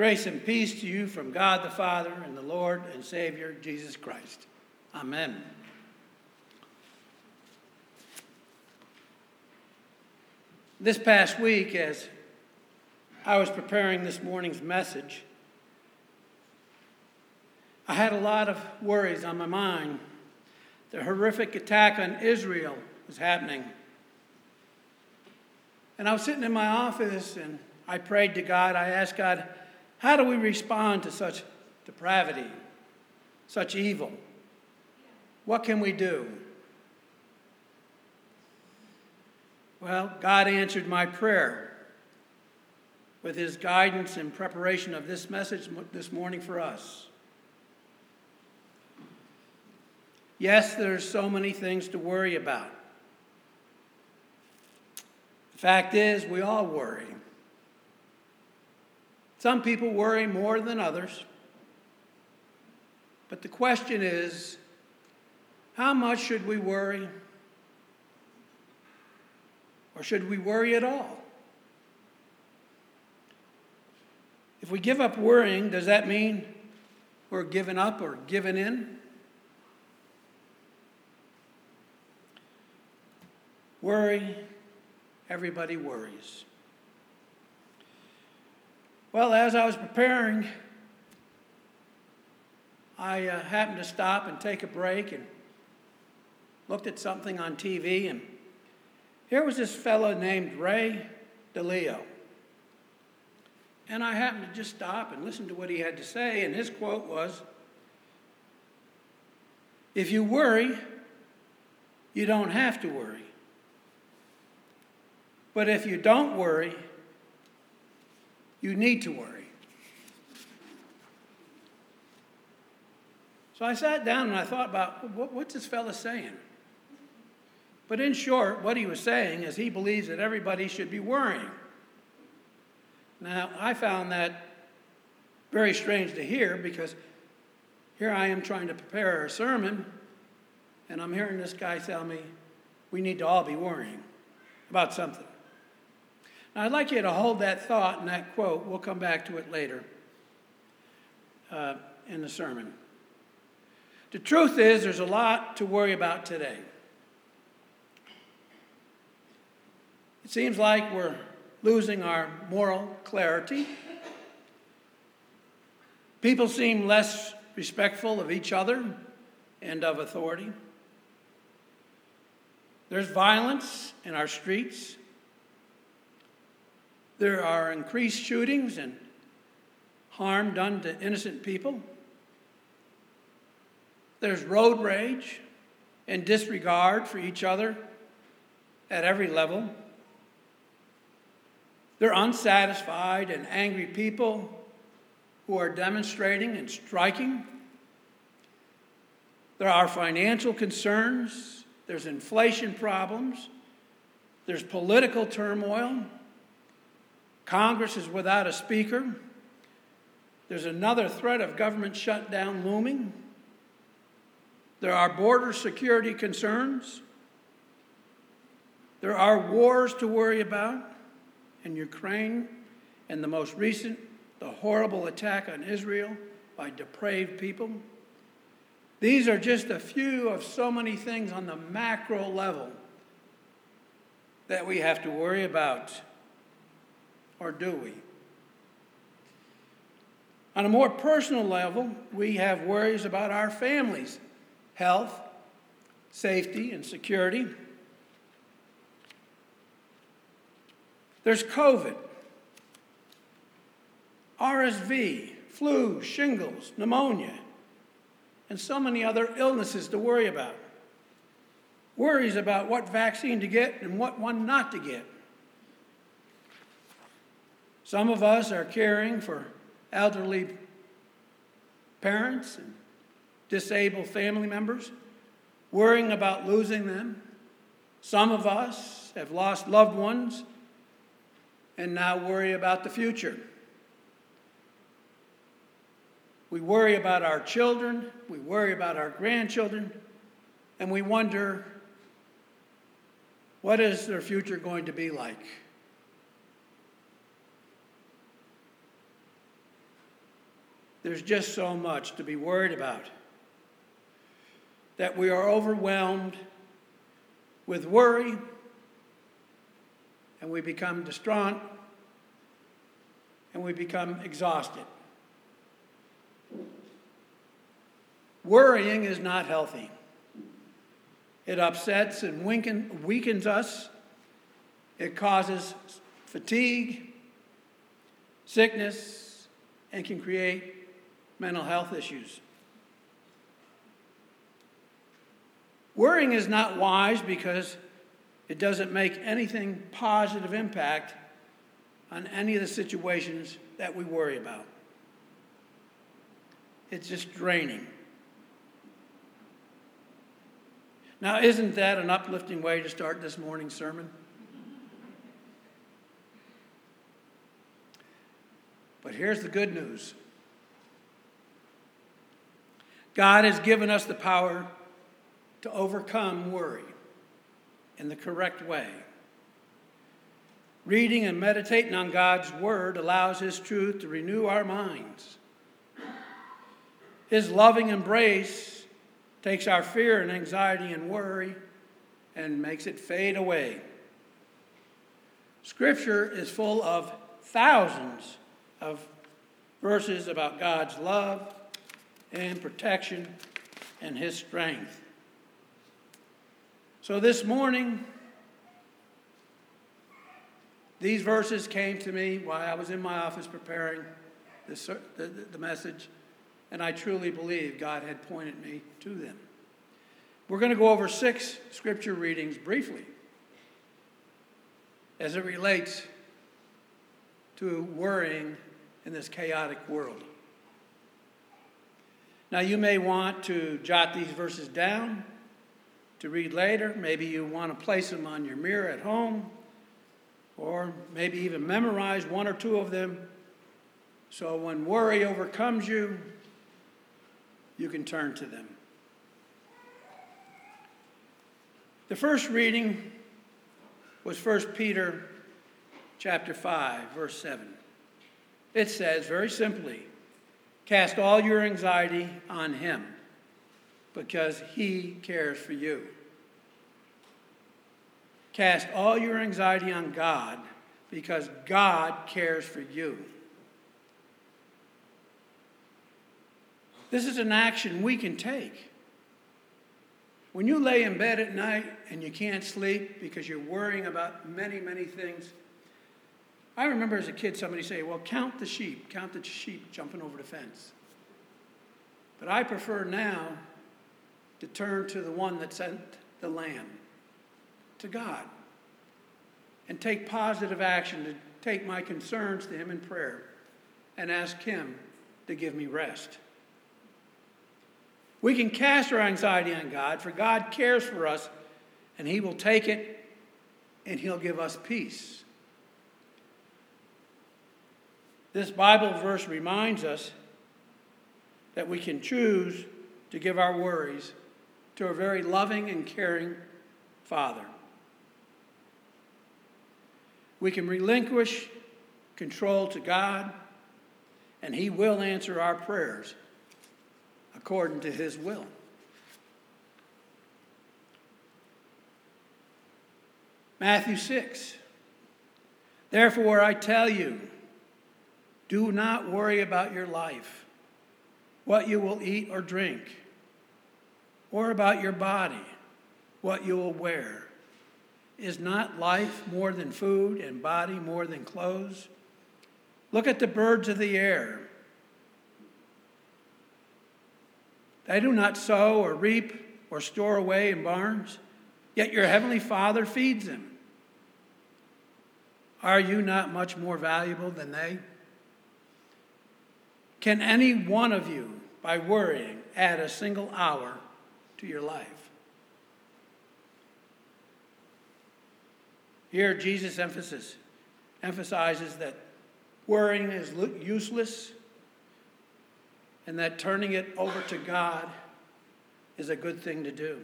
Grace and peace to you from God the Father and the Lord and Savior Jesus Christ. Amen. This past week, as I was preparing this morning's message, I had a lot of worries on my mind. The horrific attack on Israel was happening. And I was sitting in my office and I prayed to God. I asked God, how do we respond to such depravity, such evil? What can we do? Well, God answered my prayer with his guidance and preparation of this message this morning for us. Yes, there's so many things to worry about. The fact is, we all worry. Some people worry more than others. But the question is how much should we worry? Or should we worry at all? If we give up worrying, does that mean we're giving up or given in? Worry, everybody worries. Well, as I was preparing, I uh, happened to stop and take a break and looked at something on TV, and here was this fellow named Ray Dalio. And I happened to just stop and listen to what he had to say, and his quote was If you worry, you don't have to worry. But if you don't worry, you need to worry. So I sat down and I thought about what, what's this fellow saying? But in short, what he was saying is he believes that everybody should be worrying. Now, I found that very strange to hear because here I am trying to prepare a sermon, and I'm hearing this guy tell me we need to all be worrying about something. Now, I'd like you to hold that thought and that quote. We'll come back to it later uh, in the sermon. The truth is, there's a lot to worry about today. It seems like we're losing our moral clarity. People seem less respectful of each other and of authority. There's violence in our streets. There are increased shootings and harm done to innocent people. There's road rage and disregard for each other at every level. They're unsatisfied and angry people who are demonstrating and striking. There are financial concerns, there's inflation problems, there's political turmoil. Congress is without a speaker. There's another threat of government shutdown looming. There are border security concerns. There are wars to worry about in Ukraine and the most recent, the horrible attack on Israel by depraved people. These are just a few of so many things on the macro level that we have to worry about or do we? On a more personal level, we have worries about our families' health, safety, and security. There's COVID, RSV, flu, shingles, pneumonia, and so many other illnesses to worry about. Worries about what vaccine to get and what one not to get. Some of us are caring for elderly parents and disabled family members, worrying about losing them. Some of us have lost loved ones and now worry about the future. We worry about our children, we worry about our grandchildren, and we wonder what is their future going to be like? There's just so much to be worried about. That we are overwhelmed with worry and we become distraught and we become exhausted. Worrying is not healthy. It upsets and weakens us. It causes fatigue, sickness, and can create mental health issues. Worrying is not wise because it doesn't make anything positive impact on any of the situations that we worry about. It's just draining. Now, isn't that an uplifting way to start this morning's sermon? But here's the good news God has given us the power to overcome worry in the correct way. Reading and meditating on God's Word allows His truth to renew our minds. His loving embrace takes our fear and anxiety and worry and makes it fade away. Scripture is full of thousands of verses about God's love and protection and His strength. So this morning, these verses came to me while I was in my office preparing the, the, message, and I truly believe God had pointed me to them. We're going to go over six scripture readings briefly as it relates to worrying in this chaotic world. Now, you may want to jot these verses down to read later. Maybe you want to place them on your mirror at home, or maybe even memorize one or two of them so when worry overcomes you, you can turn to them. The first reading was 1 Peter chapter 5 verse 7. It says very simply, cast all your anxiety on him because he cares for you. Cast all your anxiety on God because God cares for you. This is an action we can take. When you lay in bed at night and you can't sleep because you're worrying about many, many things, I remember as a kid somebody say, Well, count the sheep, count the sheep jumping over the fence. But I prefer now to turn to the one that sent the lamb, to God, and take positive action, to take my concerns to Him in prayer and ask Him to give me rest. We can cast our anxiety on God, for God cares for us, and He will take it and He'll give us peace. This Bible verse reminds us that we can choose to give our worries to a very loving and caring Father. We can relinquish control to God, and He will answer our prayers according to His will. Matthew 6. Therefore, I tell you, do not worry about your life, what you will eat or drink, or about your body, what you will wear. Is not life more than food and body more than clothes? Look at the birds of the air. They do not sow or reap or store away in barns, yet your heavenly Father feeds them. Are you not much more valuable than they? Can any one of you, by worrying, add a single hour to your life? Here, Jesus' emphasis emphasizes that worrying is useless and that turning it over to God is a good thing to do.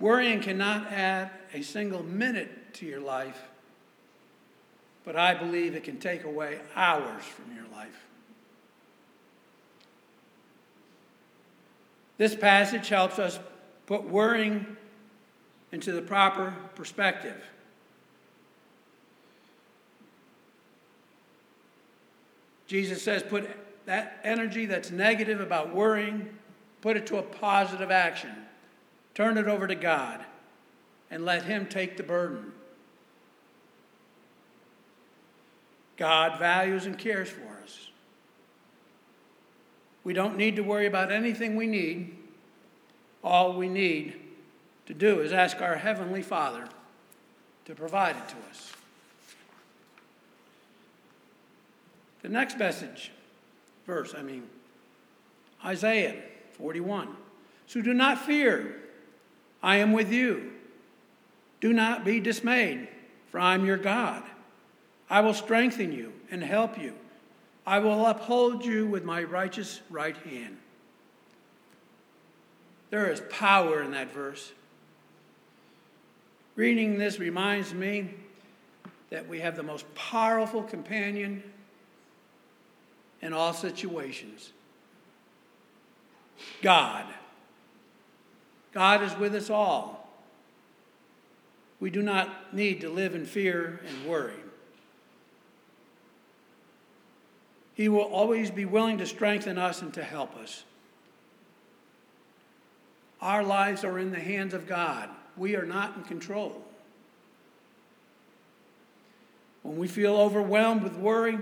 Worrying cannot add a single minute to your life but I believe it can take away hours from your life. This passage helps us put worrying into the proper perspective. Jesus says, put that energy that's negative about worrying, put it to a positive action. Turn it over to God and let Him take the burden. God values and cares for us. We don't need to worry about anything we need. All we need to do is ask our Heavenly Father to provide it to us. The next message, verse, I mean, Isaiah 41. So do not fear, I am with you. Do not be dismayed, for I am your God. I will strengthen you and help you. I will uphold you with my righteous right hand. There is power in that verse. Reading this reminds me that we have the most powerful companion in all situations God. God is with us all. We do not need to live in fear and worry. He will always be willing to strengthen us and to help us. Our lives are in the hands of God. We are not in control. When we feel overwhelmed with worry,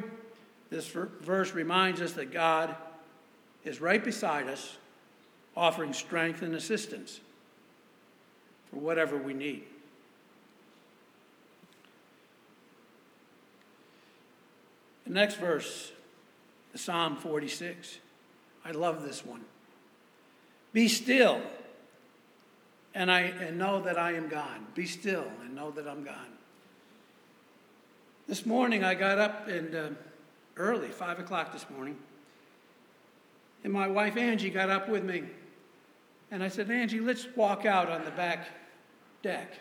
this verse reminds us that God is right beside us, offering strength and assistance for whatever we need. The next verse, Psalm 46. I love this one. Be still and I and know that I am God. Be still and know that I'm God. This morning I got up and uh, early, five o'clock this morning, and my wife Angie got up with me, and I said, Angie, let's walk out on the back deck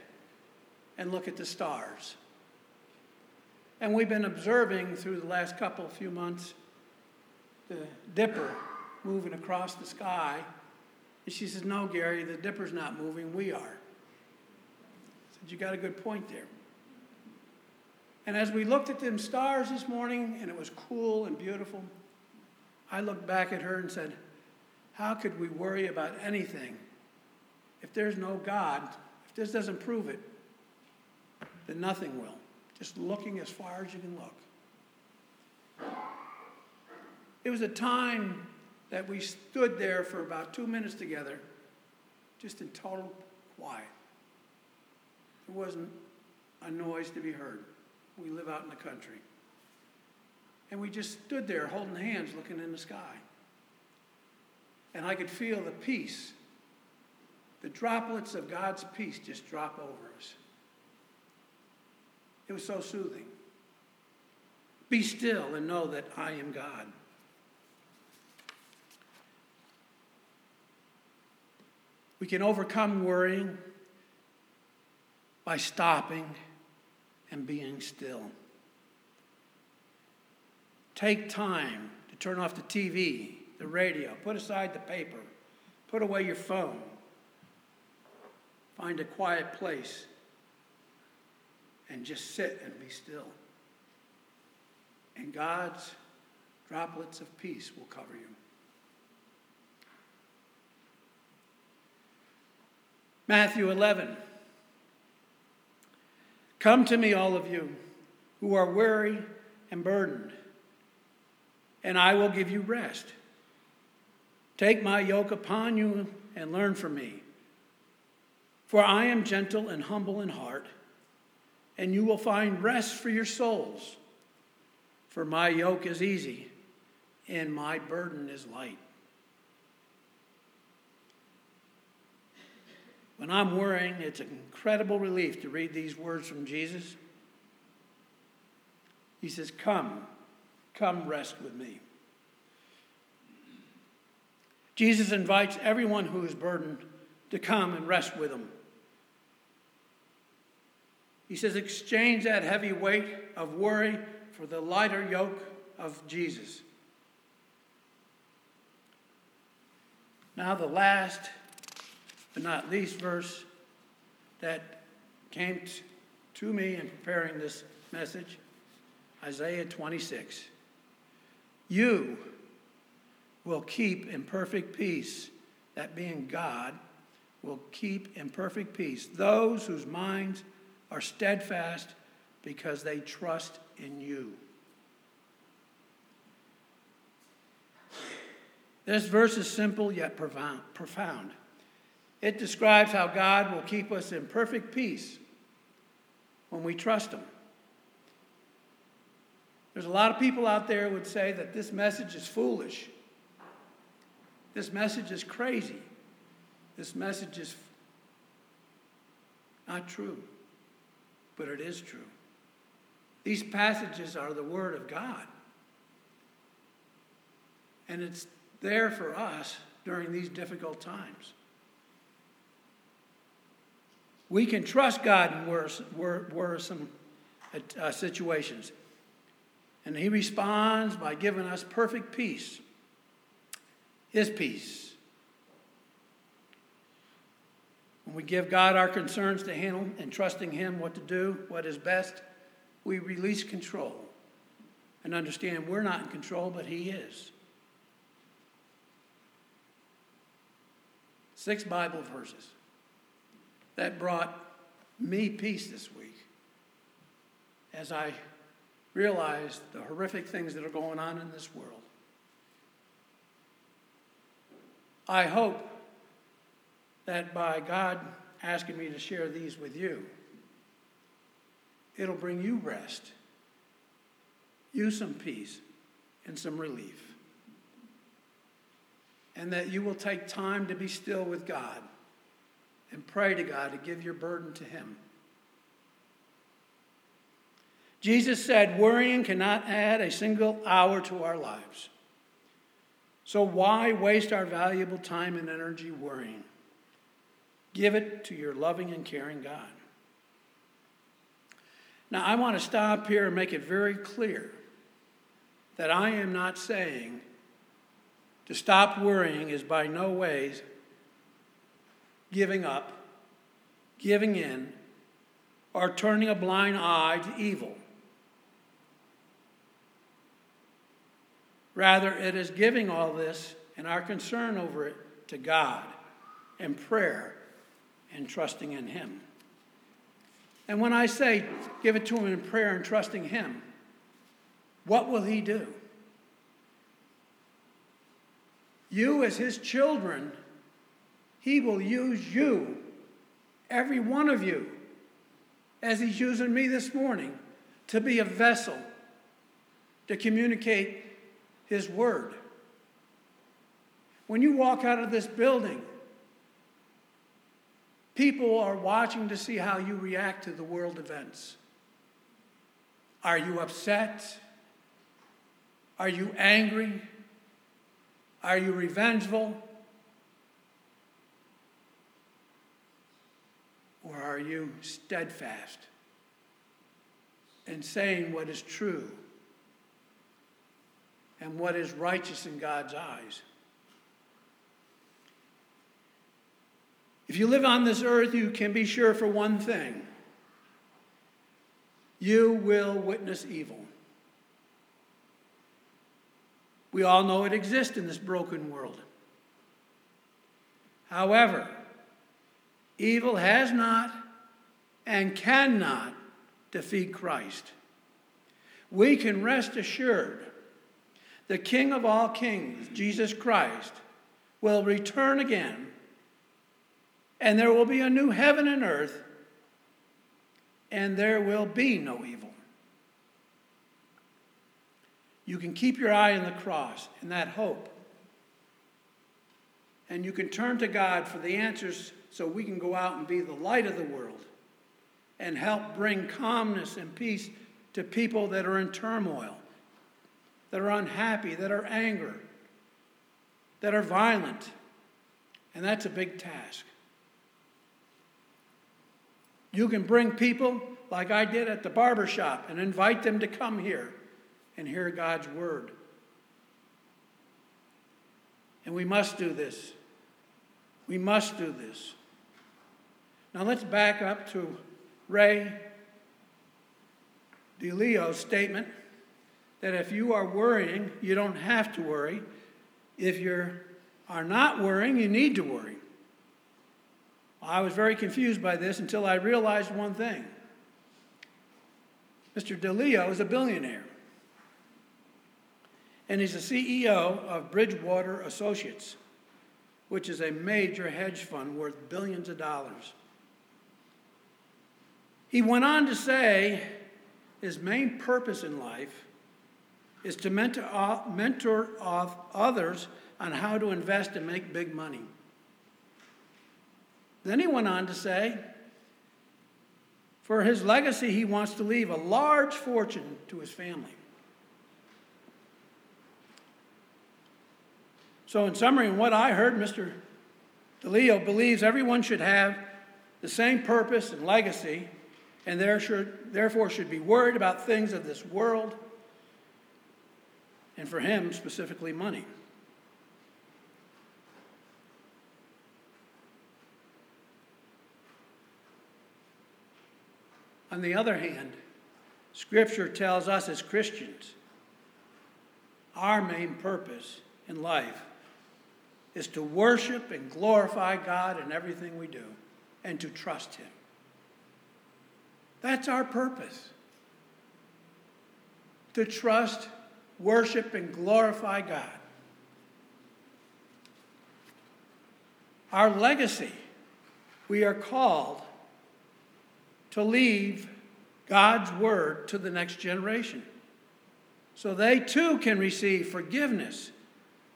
and look at the stars. And we've been observing through the last couple few months the dipper moving across the sky and she says, No, Gary, the dipper's not moving, we are. I said, You got a good point there. And as we looked at them stars this morning, and it was cool and beautiful, I looked back at her and said, How could we worry about anything if there's no God? If this doesn't prove it, then nothing will. Just looking as far as you can look. It was a time that we stood there for about two minutes together, just in total quiet. There wasn't a noise to be heard. We live out in the country. And we just stood there holding hands, looking in the sky. And I could feel the peace, the droplets of God's peace just drop over us. It was so soothing. Be still and know that I am God. We can overcome worrying by stopping and being still. Take time to turn off the TV, the radio, put aside the paper, put away your phone. Find a quiet place and just sit and be still. And God's droplets of peace will cover you. Matthew 11. Come to me, all of you who are weary and burdened, and I will give you rest. Take my yoke upon you and learn from me. For I am gentle and humble in heart, and you will find rest for your souls. For my yoke is easy, and my burden is light. When I'm worrying, it's an incredible relief to read these words from Jesus. He says, Come, come rest with me. Jesus invites everyone who is burdened to come and rest with him. He says, Exchange that heavy weight of worry for the lighter yoke of Jesus. Now, the last not least verse that came to me in preparing this message Isaiah 26. You will keep in perfect peace, that being God, will keep in perfect peace those whose minds are steadfast because they trust in you. This verse is simple yet profound. It describes how God will keep us in perfect peace when we trust Him. There's a lot of people out there would say that this message is foolish. This message is crazy. This message is not true, but it is true. These passages are the Word of God. And it's there for us during these difficult times. We can trust God in worrisome uh, situations. And He responds by giving us perfect peace, His peace. When we give God our concerns to handle and trusting Him what to do, what is best, we release control and understand we're not in control, but He is. Six Bible verses that brought me peace this week as I realized the horrific things that are going on in this world. I hope that by God asking me to share these with you, it'll bring you rest, you some peace, and some relief. And that you will take time to be still with God and pray to God to give your burden to Him. Jesus said, Worrying cannot add a single hour to our lives. So why waste our valuable time and energy worrying? Give it to your loving and caring God. Now, I want to stop here and make it very clear that I am not saying to stop worrying is by no ways giving up, giving in, or turning a blind eye to evil. Rather, it is giving all this and our concern over it to God and prayer and trusting in Him. And when I say give it to Him in prayer and trusting Him, what will He do? You, as His children, he will use you, every one of you, as He's using me this morning, to be a vessel to communicate His Word. When you walk out of this building, people are watching to see how you react to the world events. Are you upset? Are you angry? Are you revengeful? Or are you steadfast in saying what is true and what is righteous in God's eyes? If you live on this earth, you can be sure for one thing you will witness evil. We all know it exists in this broken world. However, Evil has not and cannot defeat Christ. We can rest assured the King of all kings, Jesus Christ, will return again, and there will be a new heaven and earth, and there will be no evil. You can keep your eye on the cross and that hope. And you can turn to God for the answers so we can go out and be the light of the world and help bring calmness and peace to people that are in turmoil, that are unhappy, that are angry, that are violent. And that's a big task. You can bring people like I did at the barber shop and invite them to come here and hear God's word. And we must do this We must do this. Now let's back up to Ray Dalio's statement that if you are worrying, you don't have to worry. If you are not worrying, you need to worry. I was very confused by this until I realized one thing. Mr. Dalio is a billionaire. And he's the CEO of Bridgewater Associates, which is a major hedge fund worth billions of dollars. He went on to say his main purpose in life is to mentor, uh, mentor others on how to invest and make big money. Then he went on to say, for his legacy, he wants to leave a large fortune to his family. So, in summary, in what I heard, Mr. Dalio believes everyone should have the same purpose and legacy, and there should, therefore should be worried about things of this world, and for him, specifically money. On the other hand, Scripture tells us as Christians our main purpose in life is to worship and glorify God in everything we do and to trust Him. That's our purpose. To trust, worship, and glorify God. Our legacy, we are called to leave God's word to the next generation so they too can receive forgiveness,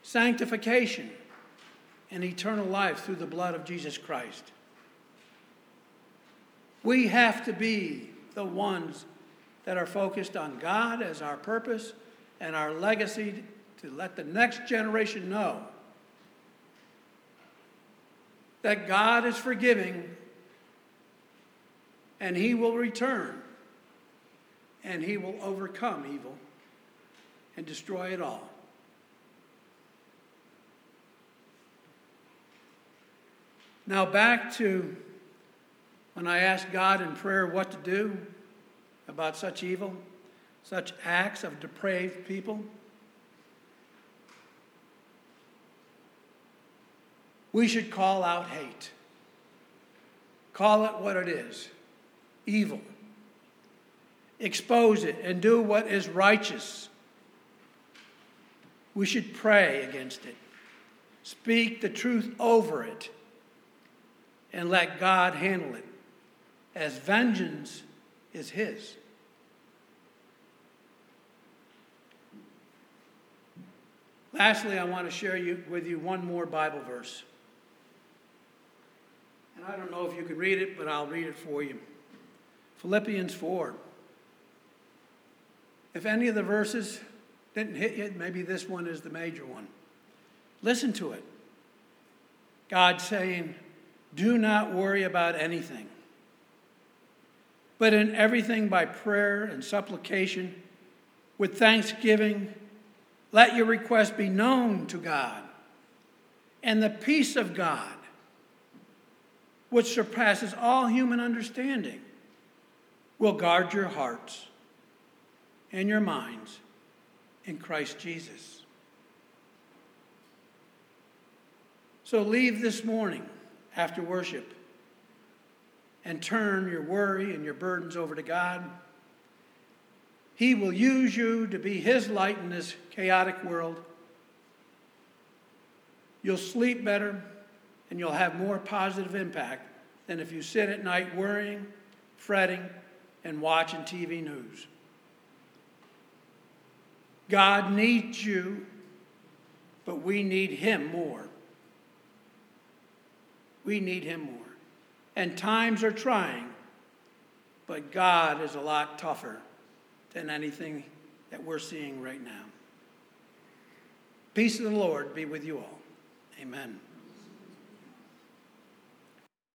sanctification, and eternal life through the blood of Jesus Christ. We have to be the ones that are focused on God as our purpose and our legacy to let the next generation know that God is forgiving and he will return and he will overcome evil and destroy it all. Now, back to when I asked God in prayer what to do about such evil, such acts of depraved people. We should call out hate. Call it what it is evil. Expose it and do what is righteous. We should pray against it, speak the truth over it, and let God handle it, as vengeance is His. Lastly, I want to share you, with you one more Bible verse. And I don't know if you can read it, but I'll read it for you. Philippians 4. If any of the verses didn't hit you, maybe this one is the major one. Listen to it. God saying, Do not worry about anything, but in everything by prayer and supplication, with thanksgiving, let your request be known to God. And the peace of God, which surpasses all human understanding, will guard your hearts and your minds in Christ Jesus. So leave this morning after worship and turn your worry and your burdens over to God. He will use you to be His light in this chaotic world. You'll sleep better and you'll have more positive impact than if you sit at night worrying, fretting, and watching TV news. God needs you, but we need Him more. We need Him more. And times are trying, but God is a lot tougher than anything that we're seeing right now. Peace of the Lord be with you all. Amen.